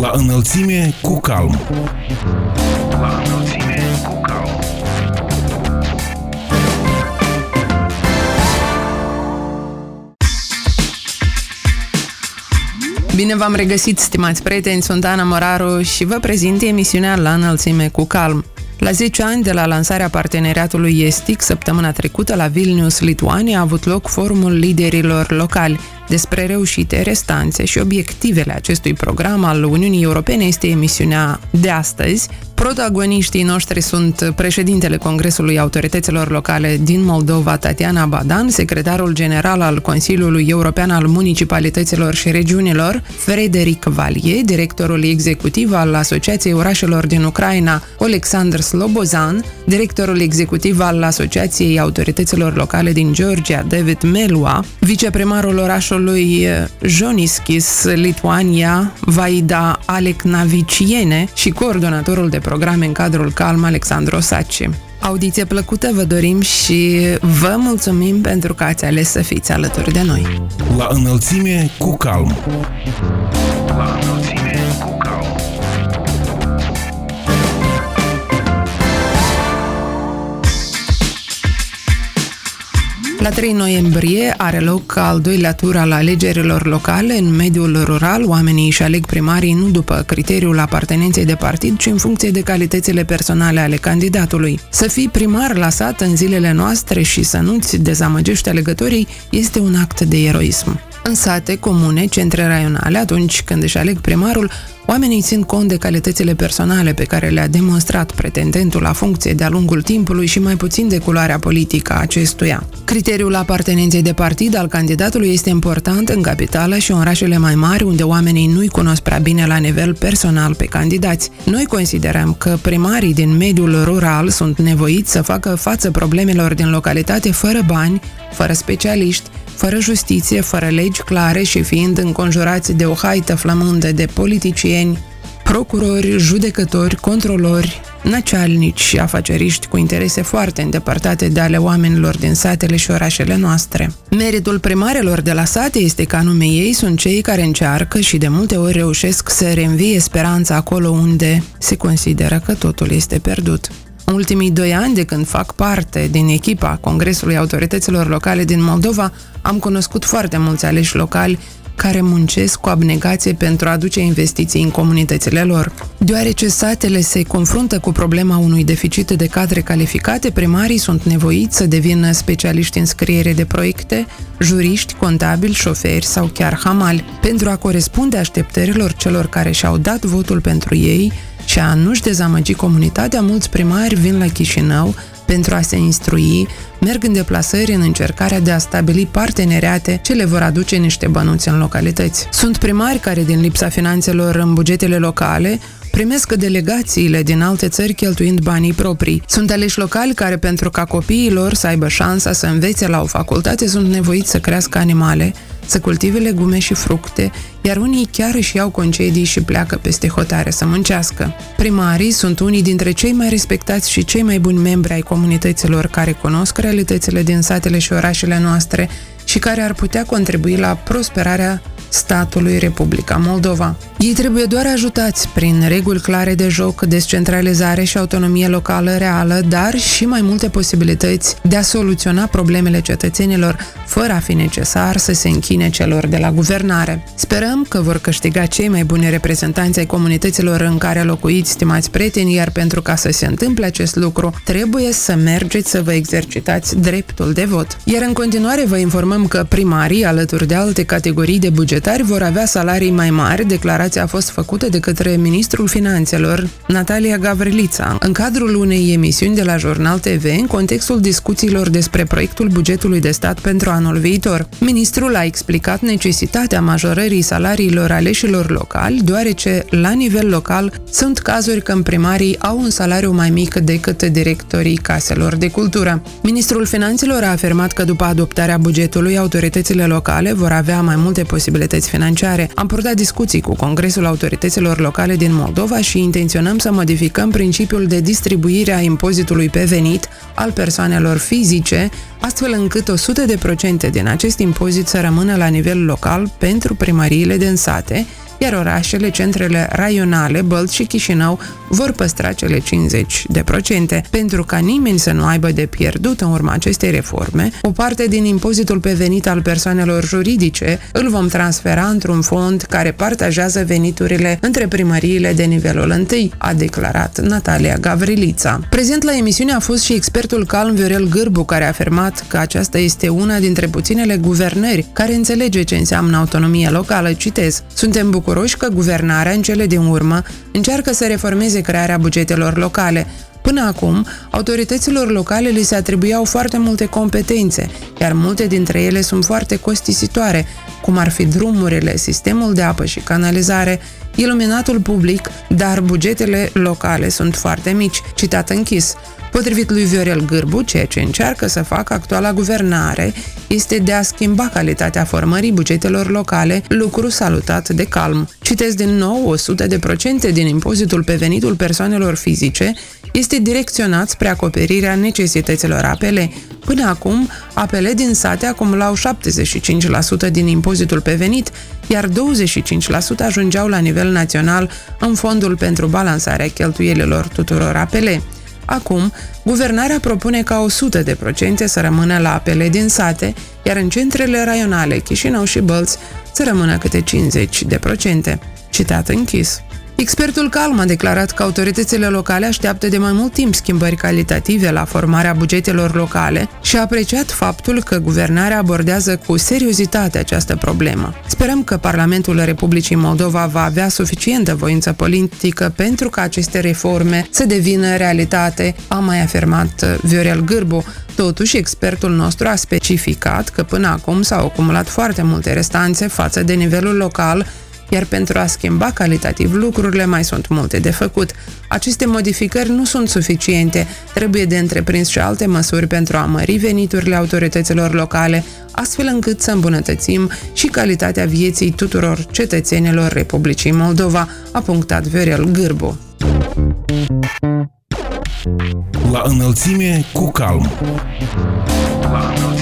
La înălțime cu calm. La înălțime cu calm. Bine v-am regăsit, stimați prieteni, sunt Ana Moraru și vă prezint emisiunea La înălțime cu calm. La 10 ani de la lansarea parteneriatului estic, săptămâna trecută la Vilnius, Lituania, a avut loc forumul liderilor locali. Despre reușite, restanțe și obiectivele acestui program al Uniunii Europene este emisiunea de astăzi, Protagoniștii noștri sunt președintele Congresului Autorităților Locale din Moldova, Tatiana Badan, secretarul general al Consiliului European al Municipalităților și Regiunilor, Frederic Valie, directorul executiv al Asociației Orașelor din Ucraina, Alexander Slobozan, directorul executiv al Asociației Autorităților Locale din Georgia, David Melua, viceprimarul orașului Joniskis, Lituania, Vaida Aleknaviciene și coordonatorul de programe în cadrul Calm Alexandru Saci. Audiție plăcută vă dorim și vă mulțumim pentru că ați ales să fiți alături de noi. La înălțime cu calm. La înălțime La 3 noiembrie are loc al doilea tur al alegerilor locale în mediul rural. Oamenii își aleg primarii nu după criteriul apartenenței de partid, ci în funcție de calitățile personale ale candidatului. Să fii primar la sat în zilele noastre și să nu-ți dezamăgești alegătorii este un act de eroism. În sate, comune, centre raionale, atunci când își aleg primarul, oamenii țin cont de calitățile personale pe care le-a demonstrat pretendentul la funcție de-a lungul timpului și mai puțin de culoarea politică a acestuia. Criteriul apartenenței de partid al candidatului este important în capitală și în orașele mai mari, unde oamenii nu-i cunosc prea bine la nivel personal pe candidați. Noi considerăm că primarii din mediul rural sunt nevoiți să facă față problemelor din localitate fără bani, fără specialiști, fără justiție, fără legi clare și fiind înconjurați de o haită flămândă de politicieni, procurori, judecători, controlori, nacealnici și afaceriști cu interese foarte îndepărtate de ale oamenilor din satele și orașele noastre. Meritul primarelor de la sate este că anume ei sunt cei care încearcă și de multe ori reușesc să reînvie speranța acolo unde se consideră că totul este pierdut. În ultimii doi ani de când fac parte din echipa Congresului Autorităților Locale din Moldova, am cunoscut foarte mulți aleși locali care muncesc cu abnegație pentru a aduce investiții în comunitățile lor. Deoarece satele se confruntă cu problema unui deficit de cadre calificate, primarii sunt nevoiți să devină specialiști în scriere de proiecte, juriști, contabili, șoferi sau chiar hamali. Pentru a corespunde așteptărilor celor care și-au dat votul pentru ei, și a nu-și dezamăgi comunitatea, mulți primari vin la Chișinău pentru a se instrui, merg în deplasări în încercarea de a stabili parteneriate ce le vor aduce niște bănuți în localități. Sunt primari care, din lipsa finanțelor în bugetele locale, primesc delegațiile din alte țări cheltuind banii proprii. Sunt aleși locali care, pentru ca copiii lor să aibă șansa să învețe la o facultate, sunt nevoiți să crească animale, să cultive legume și fructe, iar unii chiar își iau concedii și pleacă peste hotare să muncească. Primarii sunt unii dintre cei mai respectați și cei mai buni membri ai comunităților care cunosc realitățile din satele și orașele noastre și care ar putea contribui la prosperarea statului Republica Moldova. Ei trebuie doar ajutați prin reguli clare de joc, descentralizare și autonomie locală reală, dar și mai multe posibilități de a soluționa problemele cetățenilor, fără a fi necesar să se închine celor de la guvernare. Sperăm că vor câștiga cei mai buni reprezentanți ai comunităților în care locuiți, stimați prieteni, iar pentru ca să se întâmple acest lucru, trebuie să mergeți să vă exercitați dreptul de vot. Iar în continuare vă informăm că primarii, alături de alte categorii de bugetari, vor avea salarii mai mari, declarația a fost făcută de către ministrul finanțelor, Natalia Gavrilița, în cadrul unei emisiuni de la Jurnal TV, în contextul discuțiilor despre proiectul bugetului de stat pentru anul viitor. Ministrul a explicat necesitatea majorării salariilor aleșilor locali, deoarece, la nivel local, sunt cazuri când primarii au un salariu mai mic decât directorii caselor de cultură. Ministrul Finanțelor a afirmat că după adoptarea bugetului, autoritățile locale vor avea mai multe posibilități financiare. Am purtat discuții cu Congresul Autorităților Locale din Moldova și intenționăm să modificăm principiul de distribuire a impozitului pe venit al persoanelor fizice, astfel încât 100% din acest impozit să rămână la nivel local pentru primăriile din sate, iar orașele, centrele raionale, Bălți și Chișinău vor păstra cele 50%. Pentru ca nimeni să nu aibă de pierdut în urma acestei reforme, o parte din impozitul pe venit al persoanelor juridice îl vom transfera într-un fond care partajează veniturile între primăriile de nivelul 1, a declarat Natalia Gavrilița. Prezent la emisiune a fost și expertul calm Viorel Gârbu, care a afirmat că aceasta este una dintre puținele guvernări care înțelege ce înseamnă autonomie locală. Citez, suntem bucuroși că guvernarea în cele din urmă încearcă să reformeze crearea bugetelor locale, Până acum, autorităților locale li se atribuiau foarte multe competențe, iar multe dintre ele sunt foarte costisitoare, cum ar fi drumurile, sistemul de apă și canalizare, iluminatul public, dar bugetele locale sunt foarte mici, citat închis. Potrivit lui Viorel Gârbu, ceea ce încearcă să facă actuala guvernare este de a schimba calitatea formării bugetelor locale, lucru salutat de calm. Citesc din nou, 100 de procente din impozitul pe venitul persoanelor fizice este direcționat spre acoperirea necesităților apele. Până acum, apele din sate acumulau 75% din impozitul pe venit, iar 25% ajungeau la nivel național în fondul pentru balansarea cheltuielilor tuturor apele. Acum, guvernarea propune ca 100 de procente să rămână la apele din sate, iar în centrele raionale Chișinău și Bălți să rămână câte 50 de procente. Citat închis. Expertul Calm a declarat că autoritățile locale așteaptă de mai mult timp schimbări calitative la formarea bugetelor locale și a apreciat faptul că guvernarea abordează cu seriozitate această problemă. Sperăm că Parlamentul Republicii Moldova va avea suficientă voință politică pentru ca aceste reforme să devină realitate, a mai afirmat Viorel Gârbu, Totuși, expertul nostru a specificat că până acum s-au acumulat foarte multe restanțe față de nivelul local iar pentru a schimba calitativ lucrurile mai sunt multe de făcut. Aceste modificări nu sunt suficiente, trebuie de întreprins și alte măsuri pentru a mări veniturile autorităților locale, astfel încât să îmbunătățim și calitatea vieții tuturor cetățenilor Republicii Moldova, a punctat Viorel Gârbu. La înălțime cu calm. La înălțime.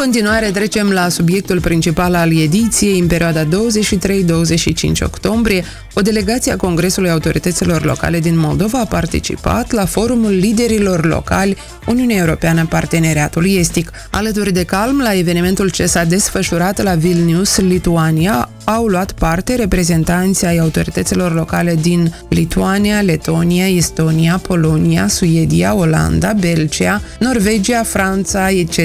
Continuare trecem la subiectul principal al ediției în perioada 23-25 octombrie. O delegație a Congresului Autorităților Locale din Moldova a participat la forumul liderilor locali Uniunea Europeană Parteneriatul Estic. Alături de calm, la evenimentul ce s-a desfășurat la Vilnius, Lituania, au luat parte reprezentanții ai autorităților locale din Lituania, Letonia, Estonia, Polonia, Suedia, Olanda, Belgia, Norvegia, Franța, etc.,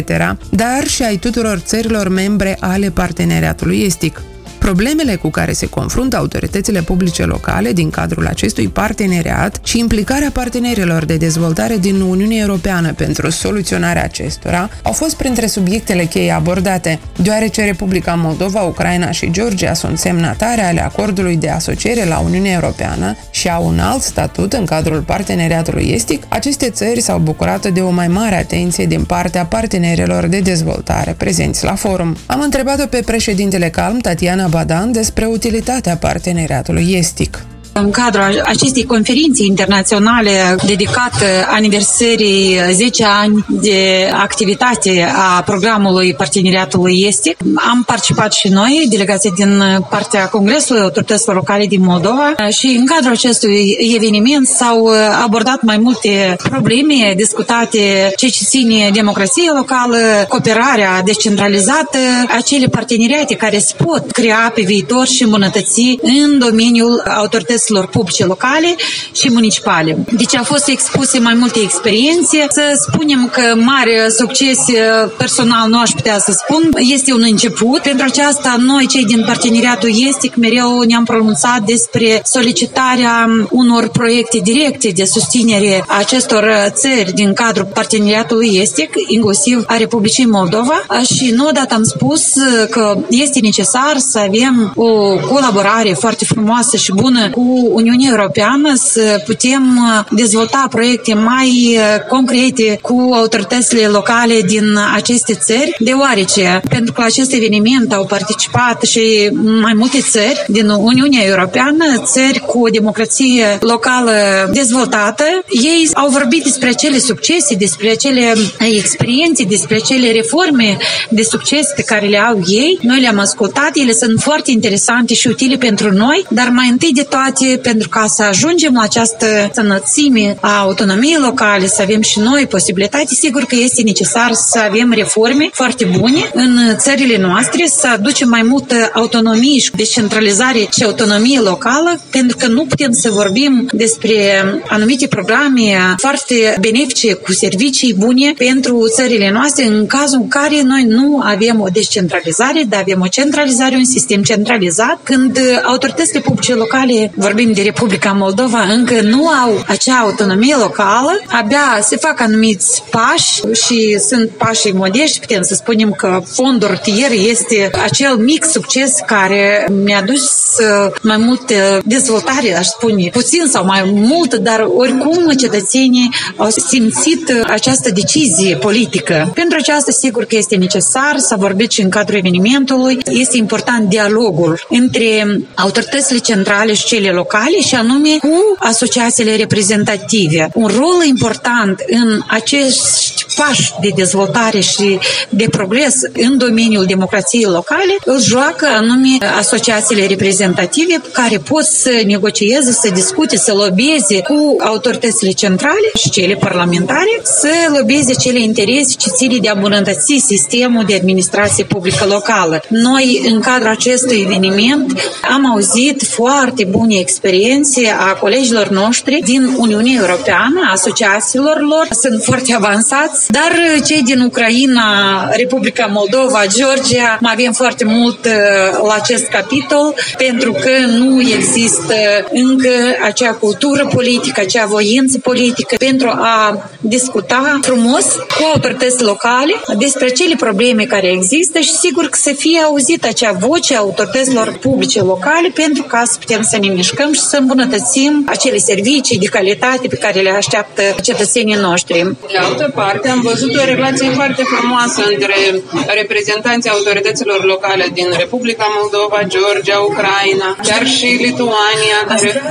dar și ai tuturor țărilor membre ale parteneriatului estic. Problemele cu care se confruntă autoritățile publice locale din cadrul acestui parteneriat și implicarea partenerilor de dezvoltare din Uniunea Europeană pentru soluționarea acestora au fost printre subiectele cheie abordate, deoarece Republica Moldova, Ucraina și Georgia sunt semnatare ale acordului de asociere la Uniunea Europeană și au un alt statut în cadrul parteneriatului estic, aceste țări s-au bucurat de o mai mare atenție din partea partenerilor de dezvoltare prezenți la forum. Am întrebat-o pe președintele Calm, Tatiana Badan despre utilitatea parteneriatului estic. În cadrul acestei conferințe internaționale dedicate aniversării 10 ani de activitate a programului Parteneriatului Estic, am participat și noi, delegația din partea Congresului Autorităților Locale din Moldova și în cadrul acestui eveniment s-au abordat mai multe probleme discutate ce ține democrație locală, cooperarea descentralizată, acele parteneriate care se pot crea pe viitor și îmbunătăți în domeniul autorităților autorităților publice locale și municipale. Deci au fost expuse mai multe experiențe. Să spunem că mare succes uh, personal nu aș putea să spun. Este un început. Pentru aceasta, noi, cei din parteneriatul Estic, mereu ne-am pronunțat despre solicitarea unor proiecte directe de susținere a acestor uh, țări din cadrul parteneriatului Estic, inclusiv a Republicii Moldova. Și nu odată am spus uh, că este necesar să avem o colaborare foarte frumoasă și bună cu Uniunea Europeană să putem dezvolta proiecte mai concrete cu autoritățile locale din aceste țări, deoarece pentru că la acest eveniment au participat și mai multe țări din Uniunea Europeană, țări cu o democrație locală dezvoltată. Ei au vorbit despre acele succese, despre acele experiențe, despre acele reforme de succes pe care le au ei. Noi le-am ascultat, ele sunt foarte interesante și utile pentru noi, dar mai întâi de toate, pentru ca să ajungem la această sănățime a autonomiei locale, să avem și noi posibilitate, sigur că este necesar să avem reforme foarte bune în țările noastre, să aducem mai multă autonomie și descentralizare și autonomie locală, pentru că nu putem să vorbim despre anumite programe foarte benefice cu servicii bune pentru țările noastre în cazul în care noi nu avem o descentralizare, dar avem o centralizare, un sistem centralizat, când autoritățile publice locale, vorbim de Republica Moldova, încă nu au acea autonomie locală, abia se fac anumiți pași și sunt pași modești, putem să spunem că fondul rutier este acel mic succes care mi-a dus mai mult dezvoltare, aș spune, puțin sau mai mult, dar oricum cetățenii au simțit această decizie politică. Pentru aceasta, sigur că este necesar să vorbim și în cadrul evenimentului. Este important dialogul între autoritățile centrale și cele locale și anume cu asociațiile reprezentative. Un rol important în acești pași de dezvoltare și de progres în domeniul democrației locale îl joacă anume asociațiile reprezentative care pot să negocieze, să discute, să lobieze cu autoritățile centrale și cele parlamentare, să lobieze cele interese ce ține de a îmbunătăți sistemul de administrație publică locală. Noi, în cadrul acestui eveniment, am auzit foarte bune experiențe a colegilor noștri din Uniunea Europeană, asociațiilor lor, sunt foarte avansați, dar cei din Ucraina, Republica Moldova, Georgia, mai avem foarte mult uh, la acest capitol, pentru că nu există încă acea cultură politică, acea voință politică pentru a discuta frumos cu autorități locale despre cele probleme care există și sigur că să fie auzită acea voce a autorităților publice locale pentru ca să putem să ne mișcăm și să îmbunătățim acele servicii de calitate pe care le așteaptă cetățenii noștri. De altă parte, am văzut o relație foarte frumoasă între reprezentanții autorităților locale din Republica Moldova, Georgia, Ucraina, chiar și Lituania. Care...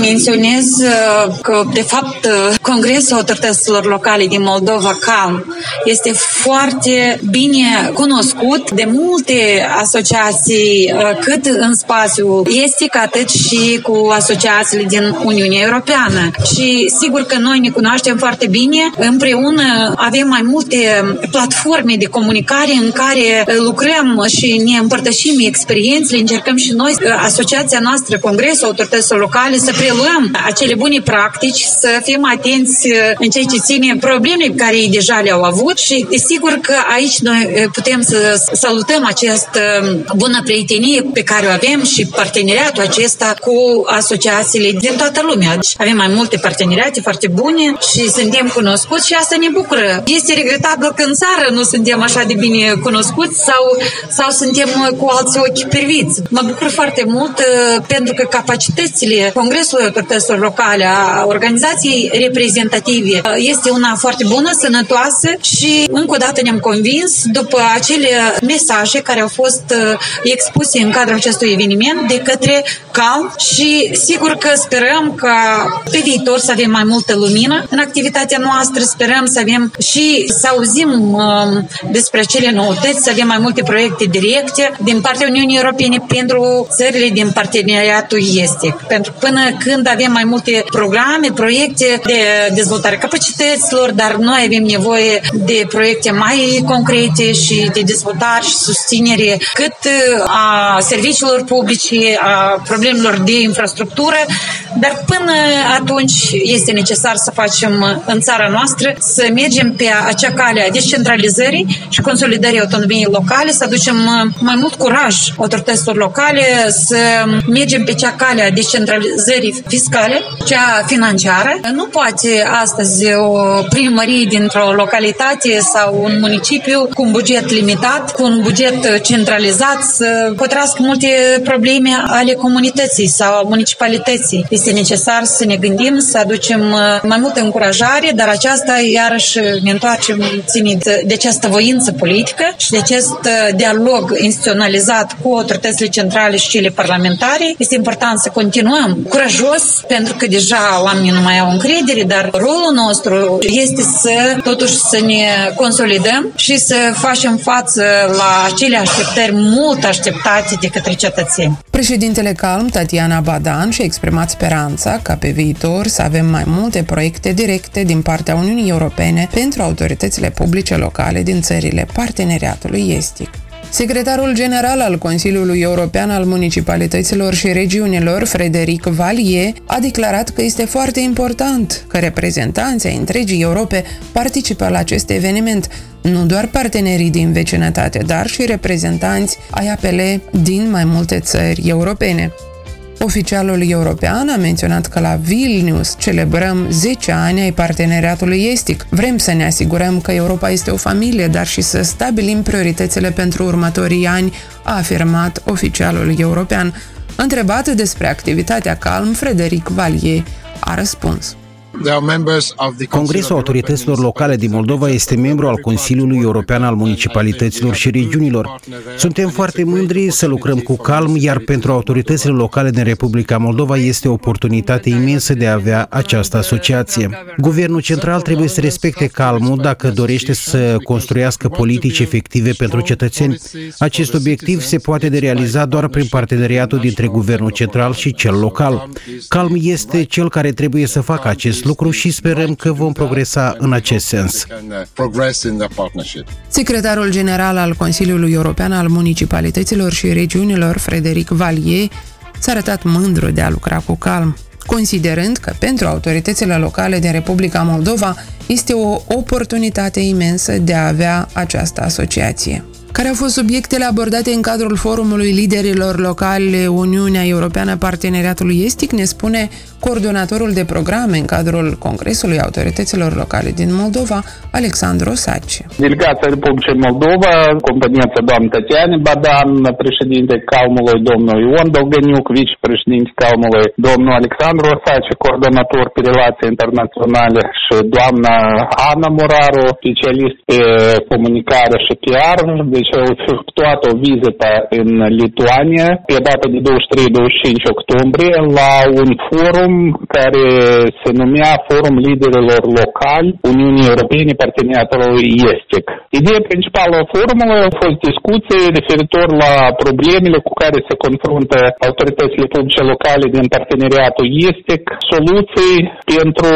Menționez uh, că, de fapt, uh, Congresul Autorităților Locale din Moldova, CALM, este foarte bine cunoscut de multe asociații, uh, cât în spațiu estic, atât și cu asociațiile din Uniunea Europeană. Și sigur că noi ne cunoaștem foarte bine. Împreună avem mai multe platforme de comunicare în care lucrăm și ne împărtășim experiențele, încercăm și noi, asociația noastră, Congresul Autorităților Locale, să preluăm acele bune practici, să fim atenți în ceea ce ține probleme pe care ei deja le-au avut și sigur că aici noi putem să salutăm această bună prietenie pe care o avem și parteneriatul acesta cu asociațiile din toată lumea. Deci avem mai multe parteneriate foarte bune și suntem cunoscuți și asta ne bucură. Este regretabil că în țară nu suntem așa de bine cunoscuți sau, sau suntem cu alți ochi priviți. Mă bucur foarte mult uh, pentru că capacitățile Congresului Autorităților Locale a organizației reprezentative uh, este una foarte bună, sănătoasă și încă o dată ne-am convins după acele mesaje care au fost uh, expuse în cadrul acestui eveniment de către CAL și sigur că sperăm ca pe viitor să avem mai multă lumină în activitatea noastră, sperăm să avem și să auzim uh, despre acele noutăți, să avem mai multe proiecte directe din partea Uniunii Europene pentru țările din parteneriatul estic. Pentru până când avem mai multe programe, proiecte de dezvoltare capacităților, dar noi avem nevoie de proiecte mai concrete și de dezvoltare și susținere cât a serviciilor publice, a problemelor de infrastructură, dar până atunci este necesar să facem în țara noastră, să mergem mergem pe acea cale a descentralizării și consolidării autonomiei locale, să aducem uh, mai mult curaj autorităților locale, să mergem pe cea cale a descentralizării fiscale, cea financiară. Nu poate astăzi o primărie dintr-o localitate sau un municipiu cu un buget limitat, cu un buget centralizat să potrească multe probleme ale comunității sau municipalității. Este necesar să ne gândim, să aducem uh, mai multă încurajare, dar aceasta iarăși ne întoarcem ținut de această voință politică și de acest uh, dialog instituționalizat cu autoritățile centrale și cele parlamentare. Este important să continuăm curajos, pentru că deja oamenii nu mai au încredere, dar rolul nostru este să totuși să ne consolidăm și să facem față la acele așteptări mult așteptate de către cetățeni. Președintele Calm, Tatiana Badan, și-a exprimat speranța ca pe viitor să avem mai multe proiecte directe din partea Uniunii Europene pentru autoritățile publice locale din țările parteneriatului estic. Secretarul general al Consiliului European al Municipalităților și Regiunilor, Frederic Valier, a declarat că este foarte important că reprezentanții ai întregii Europe participă la acest eveniment, nu doar partenerii din vecinătate, dar și reprezentanți ai apele din mai multe țări europene. Oficialul european a menționat că la Vilnius celebrăm 10 ani ai parteneriatului estic. Vrem să ne asigurăm că Europa este o familie, dar și să stabilim prioritățile pentru următorii ani, a afirmat oficialul european. Întrebat despre activitatea Calm, Frederic Valier a răspuns. Congresul Autorităților Locale din Moldova este membru al Consiliului European al Municipalităților și Regiunilor. Suntem foarte mândri să lucrăm cu calm, iar pentru autoritățile locale din Republica Moldova este o oportunitate imensă de a avea această asociație. Guvernul central trebuie să respecte calmul dacă dorește să construiască politici efective pentru cetățeni. Acest obiectiv se poate de realiza doar prin parteneriatul dintre guvernul central și cel local. Calm este cel care trebuie să facă acest acest lucru și sperăm că vom progresa în acest sens. Secretarul general al Consiliului European al Municipalităților și Regiunilor, Frederic Valier, s-a arătat mândru de a lucra cu calm, considerând că pentru autoritățile locale din Republica Moldova este o oportunitate imensă de a avea această asociație. Care au fost subiectele abordate în cadrul forumului liderilor locale Uniunea Europeană Parteneriatului Estic, ne spune coordonatorul de programe în cadrul Congresului Autorităților Locale din Moldova, Alexandru Saci. Delegația Republicii Moldova, componența doamnă Tatiane Badan, președinte Calmului, domnul Ion Dolganiuc, vicepreședinte Calmului, domnul Alexandru Saci, coordonator pe relații internaționale și doamna Ana Muraru, specialist pe comunicare și PR, deci au efectuat o vizită în Lituania pe data de 23-25 octombrie la un forum forum care se numea Forum Liderilor Locali Uniunii Europene Parteneriatului Estic. Ideea principală a forumului a fost discuții referitor la problemele cu care se confruntă autoritățile publice locale din parteneriatul Estic, soluții pentru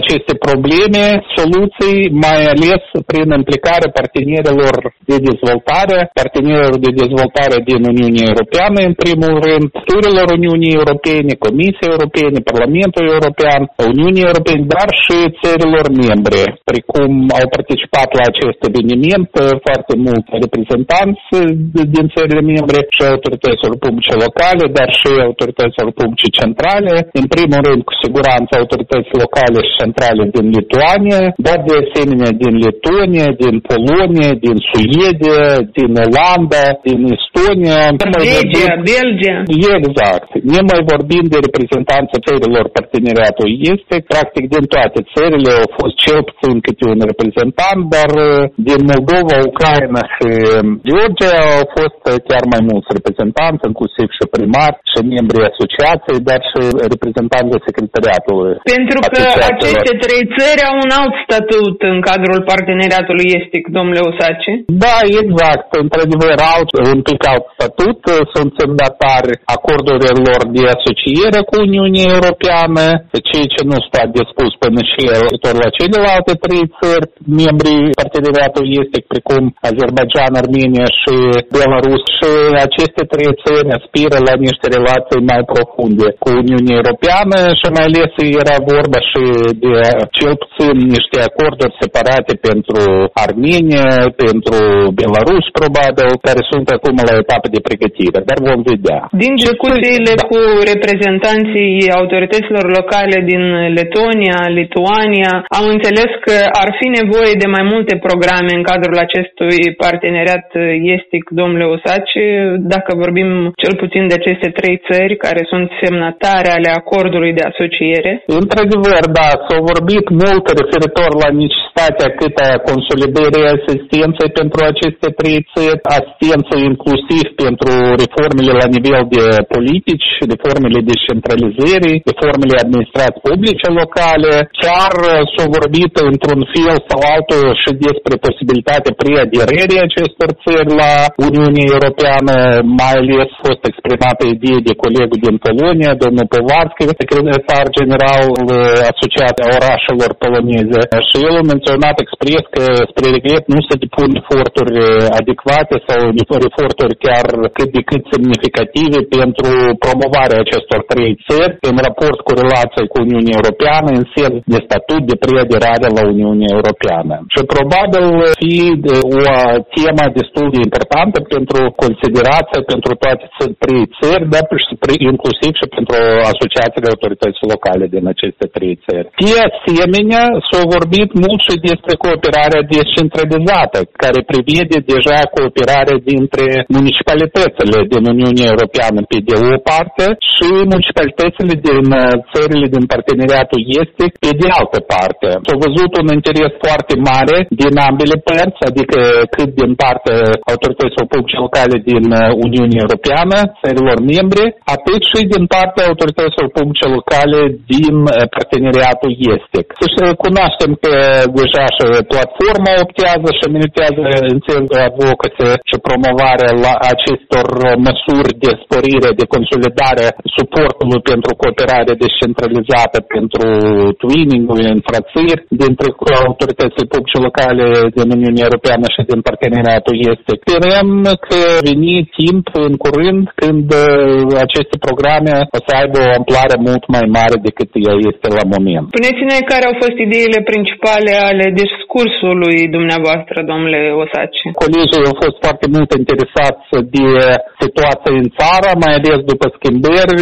aceste probleme, soluții mai ales prin implicarea partenerilor de dezvoltare, partenerilor de dezvoltare din Uniunea Europeană, în primul rând, turilor Uniunii Europene, Comisiei Europene, Parlamentul European, Uniunii Europene, dar și țărilor membre, precum au participat la acest eveniment foarte mulți reprezentanți din țările membre și autorităților publice locale, dar și autorităților publice centrale, în primul rând cu siguranță autorități locale și centrale din Lituania, dar de asemenea din Letonia, din Polonia, din Suedia, din Olanda, din Estonia. Belgia, Belgia. Exact. Ne mai vorbim de reprezentanță țărilor parteneriatul este, practic din toate țările au fost cel puțin câte un reprezentant, dar uh, din Moldova, Ucraina și um, Georgia au fost uh, chiar mai mulți reprezentanți, inclusiv și primari și membrii asociației, dar și reprezentanții secretariatului. Pentru că aceste trei țări au un alt statut în cadrul parteneriatului estic, domnule Osace? Da, exact. Într-adevăr, au un pic alt statut, sunt semnatari acordurilor de asociere cu Uniunea Europeană, ceea ce nu sta dispus până și la celelalte trei țări, membrii parteneriatului estic, precum Azerbaijan, Armenia și Belarus. Și aceste trei țări aspiră la niște relații mai profunde cu Uniunea Europeană și mai ales era vorba și de cel puțin niște acorduri separate pentru Armenia, pentru Belarus, probabil, care sunt acum la etapă de pregătire, dar vom vedea. Din discuțiile da. cu reprezentanții autorităților locale din Letonia, Lituania, am înțeles că ar fi nevoie de mai multe programe în cadrul acestui parteneriat estic, domnule Osaci, dacă vorbim cel puțin de aceste trei țări care sunt semnatare ale acordului de asociere? Într-adevăr, da, s-au vorbit mult referitor la necesitatea cât a consolidării asistenței pentru aceste trei țări, asistență inclusiv pentru reformele la nivel de politici, reformele de centralizări, reformele administrației publice locale. Chiar s-au vorbit într-un fel sau altul și despre posibilitatea preaderării acestor țări la Uniunea Europeană, mai ales fost exprimată idee de colegul din Polonia, domnul Povarski, secretar general asociat a orașelor poloneze. Și el a menționat expres că, spre regret, nu se depun eforturi adecvate sau eforturi chiar cât de cât semnificative pentru promovarea acestor trei țări în raport cu relația cu Uniunea Europeană în sens de statut de preaderare la Uniunea Europeană. Și probabil fi o temă destul de importantă pentru considerație pentru toate trei țări, dar inclusiv și pentru asociațiile autorității locale din aceste trei țări. De asemenea, s-a vorbit mult și despre cooperarea descentralizată, care prevede deja cooperarea dintre municipalitățile din Uniunea Europeană pe de o parte și municipalitățile din uh, țările din parteneriatul estic pe de altă parte. S-a văzut un interes foarte mare din ambele părți, adică cât din partea autorităților publice locale din uh, Uniunea Europeană, țărilor membre, atât și din partea autorităților publice locale din uh, parteneriatul estic. Să cunoaștem că deja și platforma optează și militează în țelul advocație și promovare la acestor măsuri de sporire, de consolidare suportului pentru cooperare descentralizată, pentru twinning-ul, înfrățiri dintre autoritățile publice locale din Uniunea Europeană și din parteneriatul este. Sperăm că veni timp în curând când uh, aceste programe o să aibă o amplare mult mai mare decât ea este la moment. Spuneți-ne care au fost ideile principale ale discursului dumneavoastră, domnule Osace. Colegii au fost foarte mult interesați de situația în țară, mai ales după schimbări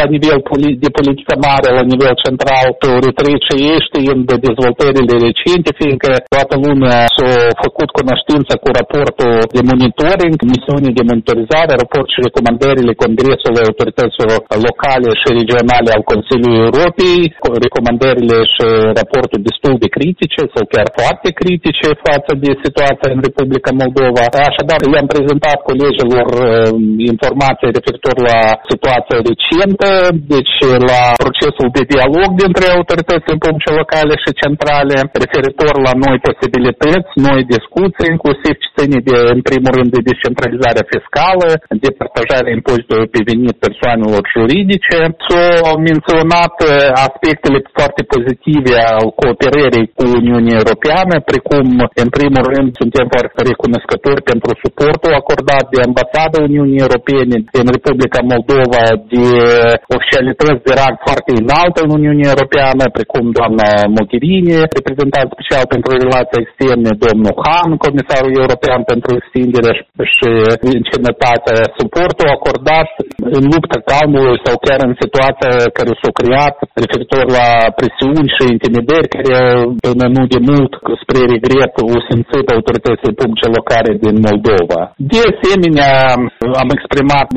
la nivel de politică mare, la nivel central, retrece ei știind de dezvoltările recente, fiindcă toată lumea s-a făcut cunoștință cu raportul de monitoring, misiunii de monitorizare, raport și recomandările Congresului Autorităților Locale și Regionale al Consiliului Europei, recomandările și raportul destul de critice sau chiar foarte critice față de situația în Republica Moldova. Așadar, i-am prezentat colegilor uh, informații referitor la situația recentă, deci la procesul de dialog dintre autoritățile publice locale și centrale, referitor la noi posibilități, noi discuții, inclusiv ce ține de, în primul rând, de descentralizarea fiscală, de partajarea impozitului pe venit persoanelor juridice. S-au menționat uh, aspectele foarte pozitive al cooperării cu Uniunea Europeană, precum, în primul rând, suntem foarte recunoscători pentru suportul acordat de ambasada Uniunii Europene în Republica Moldova, de oficialități de rang foarte înalt în Uniunea Europeană, precum doamna Mogherini, reprezentant special pentru relații externe, domnul Han, comisarul european pentru extindere și încinătate, suportul acordat în luptă calmului sau chiar în situația care s-a creat referitor la presiuni și intimidări care până nu de mult, spre regret, o simțit autoritățile publice locale din Moldova. De asemenea, am exprimat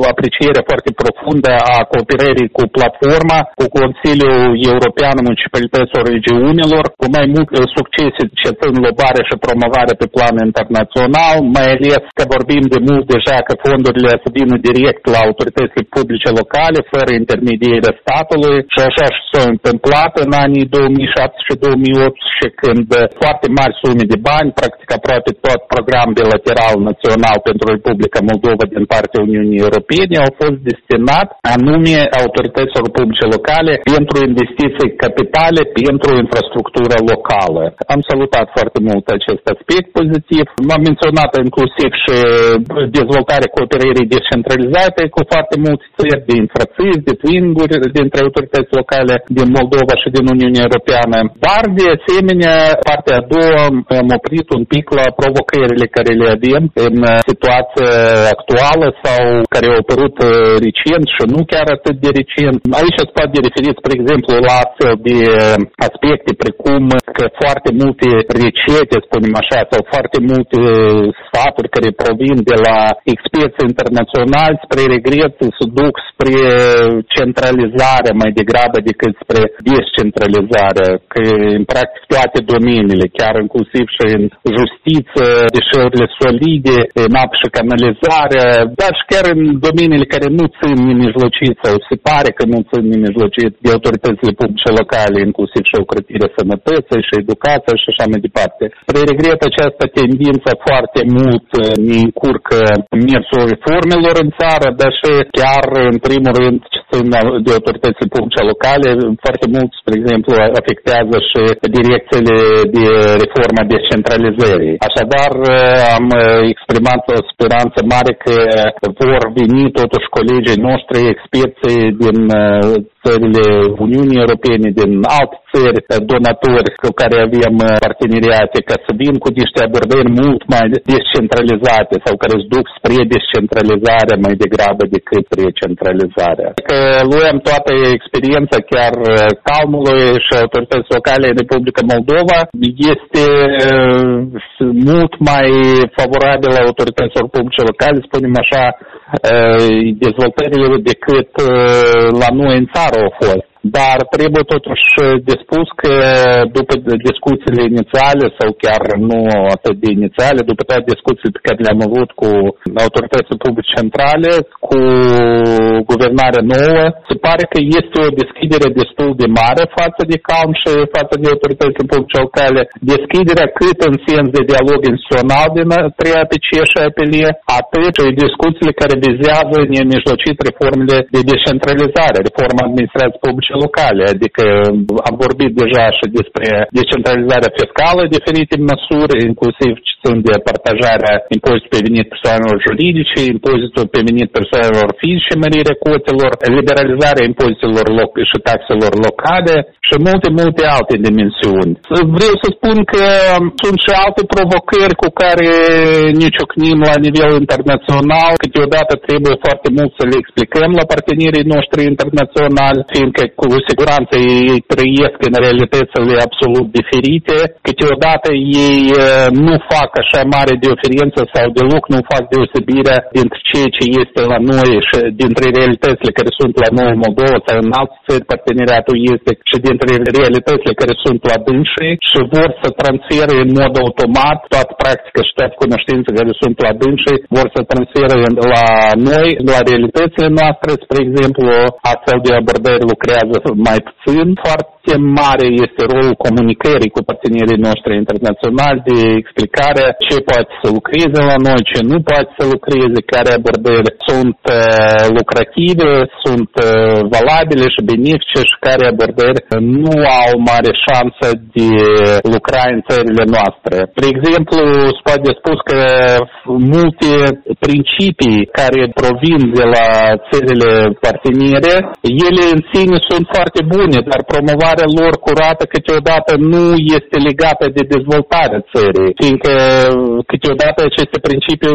o apreciere foarte profundă a cooperării cu platforma, cu Consiliul European Municipalităților Regiunilor, cu mai mult succese ce țin lobare și promovare pe plan internațional, mai ales că vorbim de mult deja că fondurile să vină direct la autoritățile publice locale, fără intermedierea statului. Și așa și s-a întâmplat în anii 2007 și 2008 și când foarte mari sume de bani, practic aproape tot program bilateral național pentru Republica Moldova din partea Uniunii Europene au fost destinat anume autorităților publice locale pentru investiții capitale pentru infrastructura locală. Am salutat foarte mult acest aspect pozitiv. M-am menționat inclusiv și dezvoltarea cooperării descentralizate cu foarte multe țări de infrațiuni, de twinguri dintre autorități locale din Moldova și din Uniunea Europeană. Dar, de asemenea, partea a doua am oprit un pic la provocările care le avem în situația actuală sau care au apărut uh, recent și nu chiar atât de recent. Aici se poate referi, spre exemplu, la astfel de aspecte precum că foarte multe recete, spunem așa, sau foarte multe sfaturi care provin de la experți internaționali spre regret se duc spre centralizare mai degrabă decât spre descentralizare, că în practic toate domeniile, chiar inclusiv și în justiție, deșeurile solide, în apă și canalizare, dar și chiar în domeniile care nu țin nemijlocit sau se pare că nu țin nemijlocit de autoritățile publice locale, inclusiv și ocrătirea sănătății și educația și așa mai departe. Spre regret, această tendință foarte mult ne încurcă mersul reformelor în țară, dar și chiar, în primul rând, ce țin de autoritățile publice locale, foarte mult, spre exemplu, afectează și direcțiile de reformă descentralizării. Așadar, am exprimat o speranță mare că vor veni totuși colegii noștri, experții din țările Uniunii Europene, din alte țări donatori cu care avem parteneriate, ca să vin cu niște abordări mult mai descentralizate sau care îți duc spre descentralizare mai degrabă decât spre centralizare. Că luăm toată experiența chiar calmului și autorități locale în Republica Moldova este mult mai favorabilă autorităților publice locale, spunem așa, dezvoltările decât la noi în țară au fost. Dar trebuie totuși de spus că după discuțiile inițiale sau chiar nu atât de inițiale, după toate discuțiile pe care le-am avut cu autoritățile publice centrale, cu guvernarea nouă, se pare că este o deschidere destul de mare față de CALM și față de autoritățile publice locale. Deschiderea cât în sens de dialog instituțional din APC și APLE, atât și discuțiile care vizează nemijlocit reformele de descentralizare, reforma administrației publice locale, adică am vorbit deja și despre decentralizarea fiscală, diferite măsuri, inclusiv ce sunt de partajarea impozitului pe venit persoanelor juridice, impozitul pe venit persoanelor fizice, mărirea cotelor, liberalizarea impozitelor loc- și taxelor locale și multe, multe alte dimensiuni. Vreau să spun că sunt și alte provocări cu care ne ciocnim la nivel internațional. Câteodată trebuie foarte mult să le explicăm la partenerii noștri internaționali, fiindcă cu siguranță ei trăiesc în realitățile absolut diferite. Câteodată ei nu fac așa mare diferență sau deloc nu fac deosebirea dintre ceea ce este la noi și dintre realitățile care sunt la noi în Moldova sau în alte țări parteneriatul este și dintre realitățile care sunt la dânsii și vor să transfere în mod automat toată practică și toate cunoștințe care sunt la dânsii vor să transfere la noi, la realitățile noastre, spre exemplu, astfel de abordări lucrează mai puțin. Foarte mare este rolul comunicării cu partenerii noștri internaționali de explicare ce poate să lucreze la noi, ce nu poate să lucreze, care abordări sunt uh, lucrative, sunt uh, valabile și benefice și care abordări nu au mare șansă de lucra în țările noastre. De exemplu, se poate spus că multe principii care provin de la țările partenere, ele în sine sunt foarte bune, dar promovarea lor curată câteodată nu este legată de dezvoltarea țării, fiindcă câteodată aceste principii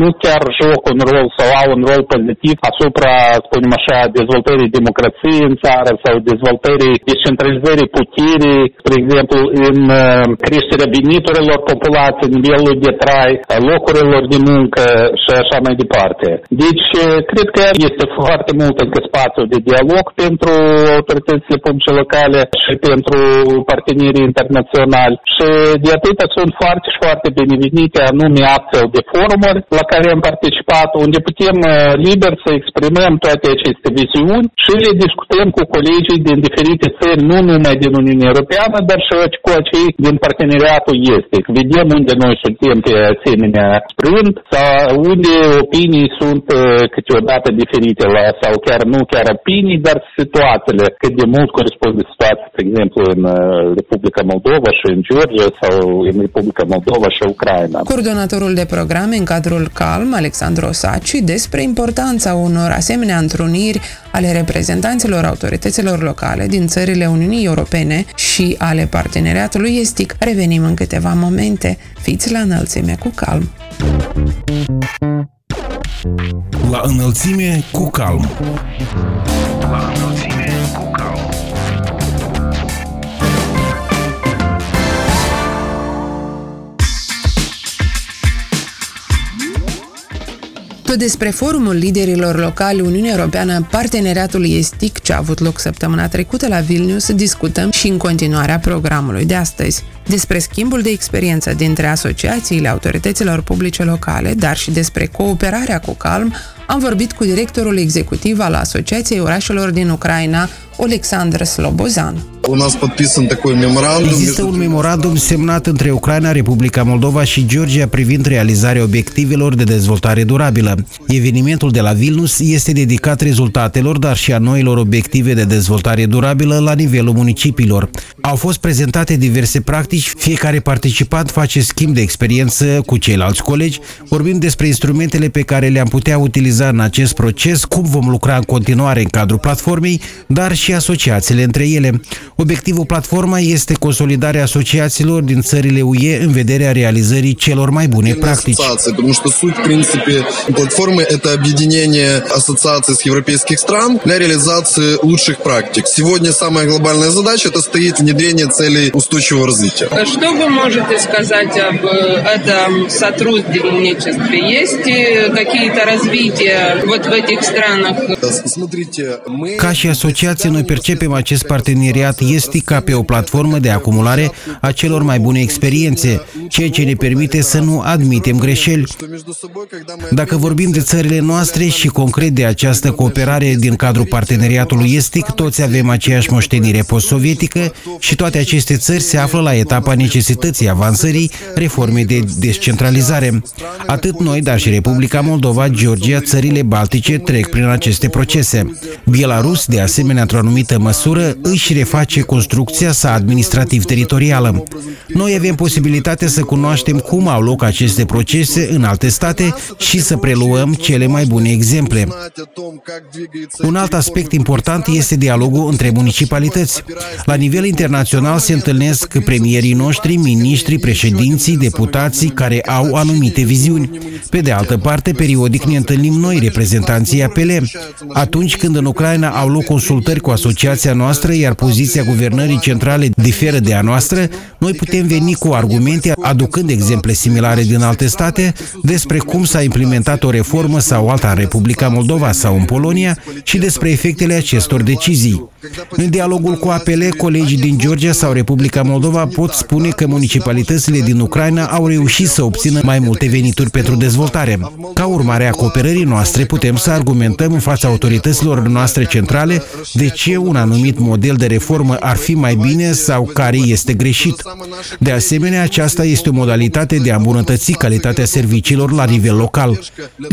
nu chiar joc un rol sau au un rol pozitiv asupra, spunem așa, dezvoltării democrației în țară sau dezvoltării descentralizării puterii, spre exemplu, în uh, creșterea veniturilor populației, nivelul de trai, locurilor de muncă și așa mai departe. Deci, uh, cred că este foarte mult încă spațiu de dialog pentru autoritățile publice locale și pentru partenerii internaționali. Și de atât sunt foarte și foarte binevenite anume astfel de forumuri la care am participat, unde putem uh, liber să exprimăm toate aceste viziuni și le discutăm cu colegii din diferite țări, nu numai din Uniunea Europeană, dar și cu acei din parteneriatul este. Vedem unde noi suntem pe asemenea sprânt sau unde opinii sunt uh, câteodată diferite la, sau chiar nu chiar opinii, dar situațiile cât de mult corespunde situația, de exemplu, în uh, Republica Moldova și în Georgia sau în Republica Moldova și Ucraina. Coordonatorul de programe în cadrul CALM, Alexandru Osaci, despre importanța unor asemenea întruniri ale reprezentanților autorităților locale din țările Uniunii Europene și ale parteneriatului estic. Revenim în câteva momente. Fiți la înălțime cu calm. La înălțime cu calm. La înălțime cu calm. Tot despre forumul liderilor locali Uniunea Europeană, parteneriatul estic ce a avut loc săptămâna trecută la Vilnius, discutăm și în continuarea programului de astăzi. Despre schimbul de experiență dintre asociațiile autorităților publice locale, dar și despre cooperarea cu Calm, am vorbit cu directorul executiv al Asociației Orașelor din Ucraina, Oleksandra Slobozan. У нас подписан такой меморандум. Există un memorandum semnat între Ucraina, Republica Moldova și Georgia privind realizarea obiectivelor de dezvoltare durabilă. Evenimentul de la Vilnius este dedicat rezultatelor, dar și a noilor obiective de dezvoltare durabilă la nivelul municipiilor. Au fost prezentate diverse practici, fiecare participant face schimb de experiență cu ceilalți colegi, vorbim despre instrumentele pe care le-am putea utiliza în acest proces, cum vom lucra în continuare în cadrul platformei, dar și asociațiile între ele. Obiectivul platformei este consolidarea asociațiilor din țările UE în vederea realizării celor mai bune practici. Ассоциации, потому что суть, в принципе, платформы – это объединение ассоциаций с европейских стран для реализации лучших практик. Сегодня самая глобальная задача – это стоит внедрение целей устойчивого развития. Что вы можете сказать об э, этом сотрудничестве? Есть э, какие-то развития вот в этих странах? Смотрите, мы... Ca și asociație, noi percepem acest parteneriat estic ca pe o platformă de acumulare a celor mai bune experiențe, ceea ce ne permite să nu admitem greșeli. Dacă vorbim de țările noastre și concret de această cooperare din cadrul parteneriatului estic, toți avem aceeași moștenire post-sovietică și toate aceste țări se află la etapa necesității avansării reformei de descentralizare. Atât noi, dar și Republica Moldova, Georgia, țările baltice trec prin aceste procese. Belarus, de asemenea, într-o anumită măsură, își reface construcția sa administrativ-teritorială. Noi avem posibilitatea să cunoaștem cum au loc aceste procese în alte state și să preluăm cele mai bune exemple. Un alt aspect important este dialogul între municipalități. La nivel internațional se întâlnesc premierii noștri, miniștri, președinții, deputații care au anumite viziuni. Pe de altă parte, periodic ne întâlnim noi, reprezentanții APL. Atunci când în Ucraina au loc consultări cu asociația noastră, iar poziția guvernării centrale diferă de a noastră, noi putem veni cu argumente aducând exemple similare din alte state despre cum s-a implementat o reformă sau alta în Republica Moldova sau în Polonia și despre efectele acestor decizii. În dialogul cu APL, colegii din Georgia sau Republica Moldova pot spune că municipalitățile din Ucraina au reușit să obțină mai multe venituri pentru dezvoltare. Ca urmare a cooperării noastre, putem să argumentăm în fața autorităților noastre centrale de ce un anumit model de reformă ar fi mai bine sau care este greșit. De asemenea, aceasta este o modalitate de a îmbunătăți calitatea serviciilor la nivel local.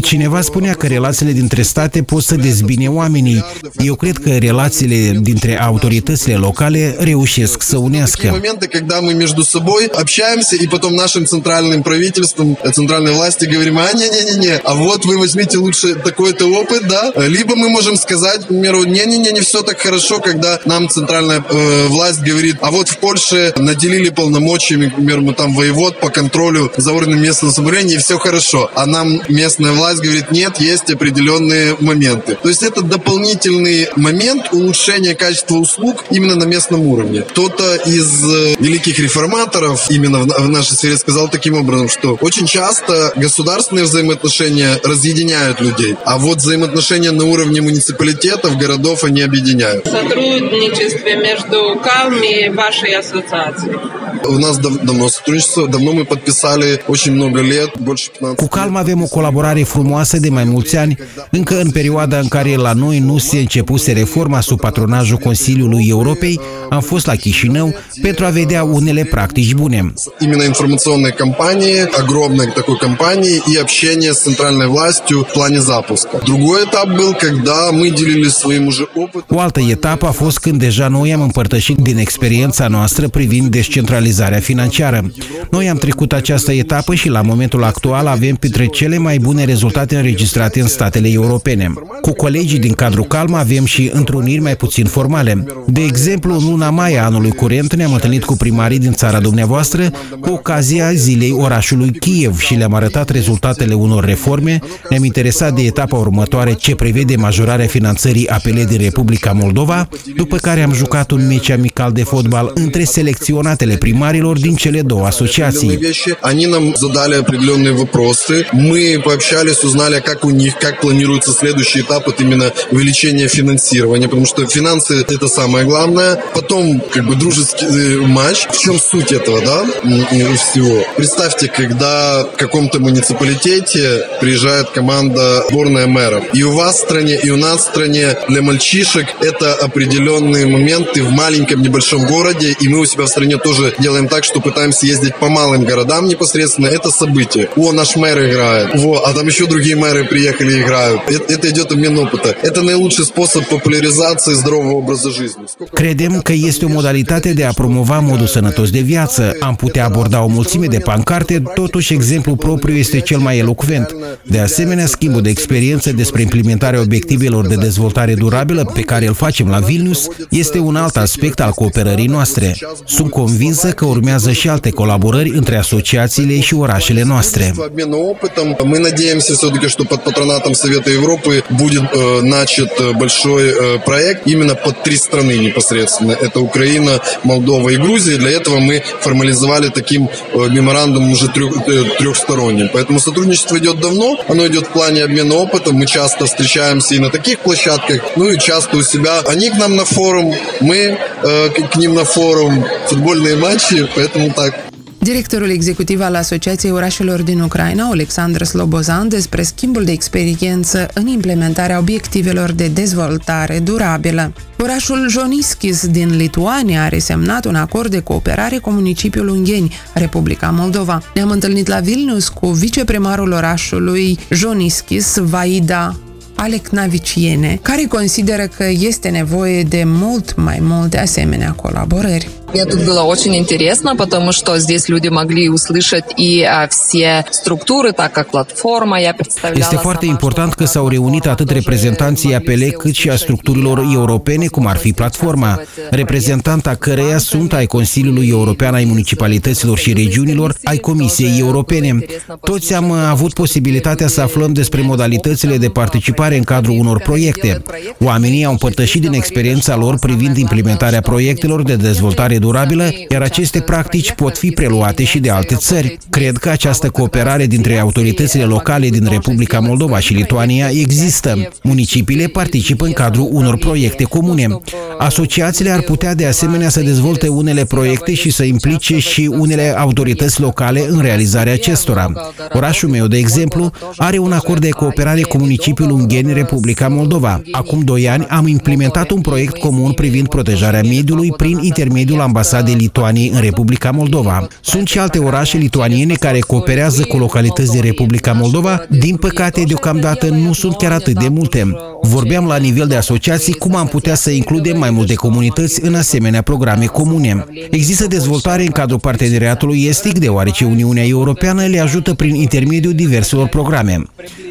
Cineva spunea că relațiile dintre state pot să dezbine oamenii. Eu cred că relațiile dintre autoritățile locale reușesc să unească. правительством, центральной власти говорим, а не-не-не-не, а вот вы возьмите лучше такой-то опыт, да, либо мы можем сказать, к примеру, не-не-не, не все так хорошо, когда нам центральная э, власть говорит, а вот в Польше наделили полномочиями, к примеру, мы там воевод по контролю за органами местного самоуправления, и все хорошо, а нам местная власть говорит, нет, есть определенные моменты. То есть это дополнительный момент улучшения улучшение качества услуг именно на местном уровне. Кто-то из э, великих реформаторов именно в нашей сфере сказал таким образом, что очень часто государственные взаимоотношения разъединяют людей, а вот взаимоотношения на уровне муниципалитетов, городов они объединяют. Сотрудничестве между КАЛМ и вашей ассоциацией. У нас дав- давно сотрудничество, давно мы подписали очень много лет, больше 15 Cu Calm avem o colaborare frumoasă de mai mulți ani, încă în perioada în care la noi nu se începuse reforma sub patronajul Consiliului Europei, am fost la Chișinău pentru a vedea unele practici bune. именно информационной кампании, огромной такой кампании и общения с центральной властью в плане запуска. Другой этап был, когда мы делились своим уже опытом. O altă etapă a fost când deja noi am împărtășit din experiența noastră privind descentralizarea financiară. Noi am trecut această etapă și la momentul actual avem printre cele mai bune rezultate înregistrate în statele europene. Cu colegii din cadrul Calm avem și întruniri mai puțin formale. De exemplu, în luna mai a anului curent ne-am întâlnit cu primarii din țara dumneavoastră cu ocazia zilei orașului Kiev și le-am arătat rezultatele unor reforme, ne-am interesat de etapa următoare ce prevede majorarea finanțării APL din Republica Moldova, după care am jucat un meci amical de fotbal între selecționatele primarilor din cele două asociații. вещи. Они нам задали определенные вопросы. Мы пообщались, узнали, как у них, как планируется следующий этап, это именно увеличение финансирования, потому что финансы это самое главное. Потом, как бы, дружеский э, матч. В чем суть этого, да, м, всего? Представьте, когда в каком-то муниципалитете приезжает команда сборная мэров. И у вас в стране, и у нас в стране для мальчишек это определенные моменты в маленьком небольшом городе, и мы у себя в стране тоже делаем так, что пытаемся ездить по малым городам непосредственно. Это событие. О, наш мэр играет. Во, а там еще другие мэры приехали и играют. Это, это идет обмен опыта. Это наилучший способ популяризации здорового Credem că este o modalitate de a promova modul sănătos de viață. Am putea aborda o mulțime de pancarte, totuși exemplul propriu este cel mai elocvent. De asemenea, schimbul de experiență despre implementarea obiectivelor de dezvoltare durabilă pe care îl facem la Vilnius este un alt aspect al cooperării noastre. Sunt convinsă că urmează și alte colaborări între asociațiile și orașele noastre. По обмену опытом мы надеемся все-таки, что под патронатом Совета Европы будет э, начат э, большой э, проект именно под три страны непосредственно. Это Украина, Молдова и Грузия. Для этого мы формализовали таким э, меморандумом уже трех, э, трехсторонним. Поэтому сотрудничество идет давно, оно идет в плане обмена опытом. Мы часто встречаемся и на таких площадках, ну и часто у себя. Они к нам на форум, мы э, к ним на форум. Футбольные матчи, поэтому так. Directorul executiv al Asociației Orașelor din Ucraina, Alexandru Slobozan, despre schimbul de experiență în implementarea obiectivelor de dezvoltare durabilă. Orașul Joniskis din Lituania are semnat un acord de cooperare cu municipiul Ungheni, Republica Moldova. Ne-am întâlnit la Vilnius cu viceprimarul orașului Joniskis, Vaida Alecnaviciene, care consideră că este nevoie de mult mai multe asemenea colaborări. Мне тут было очень интересно, потому что здесь люди могли услышать и а, все структуры, так как платформа, я представляла Este foarte сама, important что că s-au reunit atât reprezentanții APL cât și a structurilor europene, cum ar fi platforma, reprezentanta căreia sunt ai Consiliului European ai Municipalităților și Regiunilor, ai Comisiei Europene. Toți am avut posibilitatea să aflăm despre modalitățile de participare în cadrul unor proiecte. Oamenii au împărtășit din experiența lor privind implementarea proiectelor de dezvoltare durabilă, iar aceste practici pot fi preluate și de alte țări. Cred că această cooperare dintre autoritățile locale din Republica Moldova și Lituania există. Municipiile participă în cadrul unor proiecte comune. Asociațiile ar putea de asemenea să dezvolte unele proiecte și să implice și unele autorități locale în realizarea acestora. Orașul meu, de exemplu, are un acord de cooperare cu municipiul Ungheni, Republica Moldova. Acum doi ani am implementat un proiect comun privind protejarea mediului prin intermediul ambasadei Lituaniei în Republica Moldova. Sunt și alte orașe lituaniene care cooperează cu localități din Republica Moldova. Din păcate, deocamdată nu sunt chiar atât de multe. Vorbeam la nivel de asociații cum am putea să includem mai multe comunități în asemenea programe comune. Există dezvoltare în cadrul parteneriatului estic, deoarece Uniunea Europeană le ajută prin intermediul diverselor programe.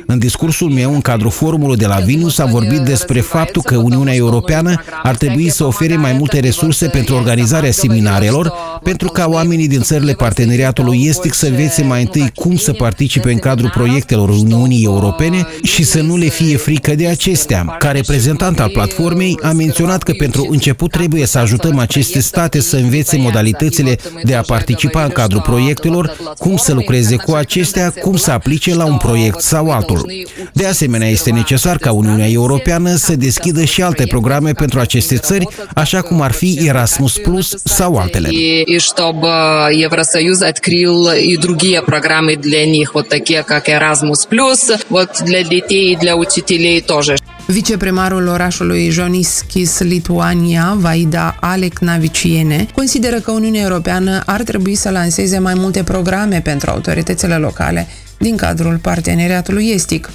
În discursul meu, în cadrul forumului de la Vilnius, s-a vorbit despre faptul că Uniunea Europeană ar trebui să ofere mai multe resurse pentru organizarea seminarelor, pentru ca oamenii din țările parteneriatului estic să învețe mai întâi cum să participe în cadrul proiectelor Uniunii Europene și să nu le fie frică de acestea. Ca reprezentant al platformei, am menționat că pentru început trebuie să ajutăm aceste state să învețe modalitățile de a participa în cadrul proiectelor, cum să lucreze cu acestea, cum să aplice la un proiect sau altul. De asemenea, este necesar ca Uniunea Europeană să deschidă și alte programe pentru aceste țări, așa cum ar fi Erasmus Plus sau altele. И чтобы Евросоюз открыл и другие программы для них, вот такие как Erasmus Plus, вот для детей и для учителей тоже. Viceprimarul orașului Joniskis, Lituania, Vaida Alec Naviciene, consideră că Uniunea Europeană ar trebui să lanseze mai multe programe pentru autoritățile locale din cadrul parteneriatului estic.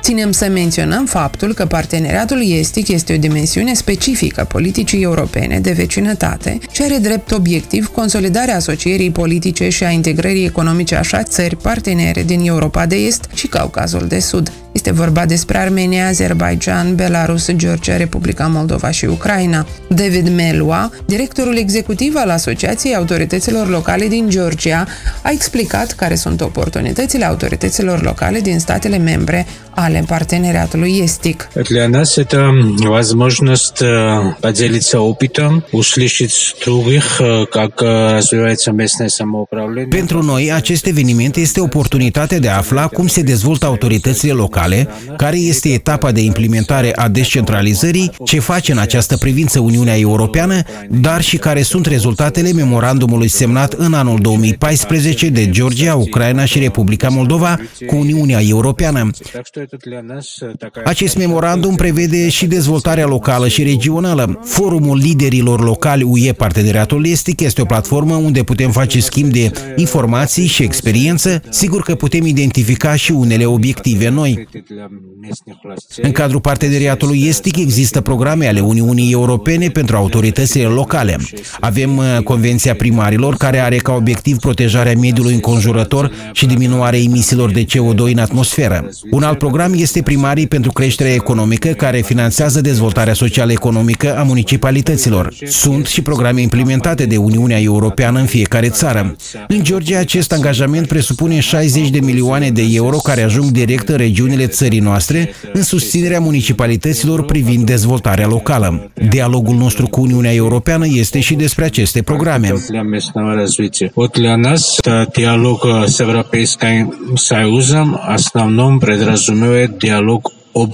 Ținem să menționăm faptul că parteneriatul estic este o dimensiune specifică politicii europene de vecinătate și are drept obiectiv consolidarea asocierii politice și a integrării economice așa țări partenere din Europa de Est și Caucazul de Sud. Este vorba despre Armenia, Azerbaijan, Belarus, Georgia, Republica Moldova și Ucraina. David Melua, directorul executiv al Asociației Autorităților Locale din Georgia, a explicat care sunt oportunitățile autorităților locale din statele membre ale парteneriatului estic. Для нас это возможность поделиться опытом, услышать других, как развивается местное самоуправление. Pentru noi, acest eveniment este oportunitatea de a afla cum se dezvoltă autoritățile locale locale, care este etapa de implementare a descentralizării, ce face în această privință Uniunea Europeană, dar și care sunt rezultatele memorandumului semnat în anul 2014 de Georgia, Ucraina și Republica Moldova cu Uniunea Europeană. Acest memorandum prevede și dezvoltarea locală și regională. Forumul liderilor locali UE Parteneriatul Estic este o platformă unde putem face schimb de informații și experiență. Sigur că putem identifica și unele obiective noi. În cadrul parteneriatului estic există programe ale Uniunii Europene pentru autoritățile locale. Avem uh, Convenția Primarilor, care are ca obiectiv protejarea mediului înconjurător și diminuarea emisiilor de CO2 în atmosferă. Un alt program este Primarii pentru creșterea economică, care finanțează dezvoltarea social-economică a municipalităților. Sunt și programe implementate de Uniunea Europeană în fiecare țară. În Georgia, acest angajament presupune 60 de milioane de euro care ajung direct în regiunile regiunile țării noastre în susținerea municipalităților privind dezvoltarea locală. Dialogul nostru cu Uniunea Europeană este și despre aceste programe. Вот для нас диалог с Европейским Союзом в основном подразумевает диалог об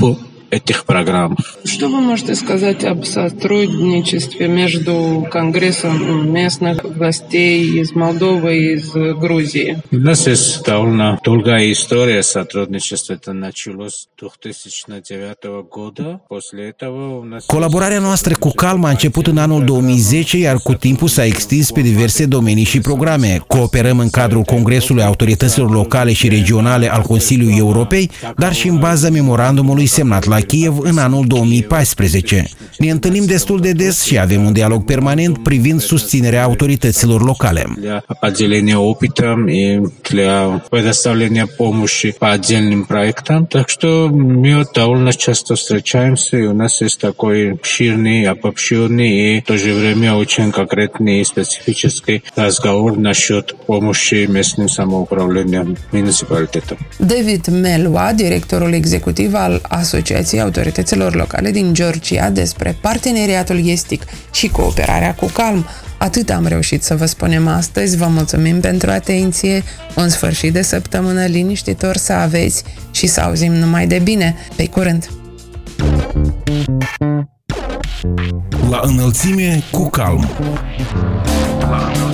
этих программ. Что вы можете сказать об сотрудничестве между Конгрессом местных властей из Молдовы и из Грузии? У нас есть довольно долгая история сотрудничества. Это началось с 2009 года. После этого у нас... Colaborarea noastră cu Calm a început în anul 2010, iar cu timpul s-a extins pe diverse domenii și programe. Cooperăm în cadrul Congresului Autorităților Locale și Regionale al Consiliului Europei, dar și în baza memorandumului semnat la Kiev în anul 2014. Ne întâlnim destul de des și avem un dialog permanent privind susținerea autorităților locale. Поделение опыта и для предоставления помощи по отдельным проектам. Так что мы довольно часто встречаемся, и у нас есть такой обширный, обобщенный и в то же время очень конкретный и специфический разговор насчет помощи местным самоуправлением муниципалитетам. David Melua, directorul executiv al Asociației Asociației Autorităților Locale din Georgia despre parteneriatul estic și cooperarea cu calm. Atât am reușit să vă spunem astăzi, vă mulțumim pentru atenție, un sfârșit de săptămână liniștitor să aveți și să auzim numai de bine. Pe curând! La înălțime cu calm. La înălțime.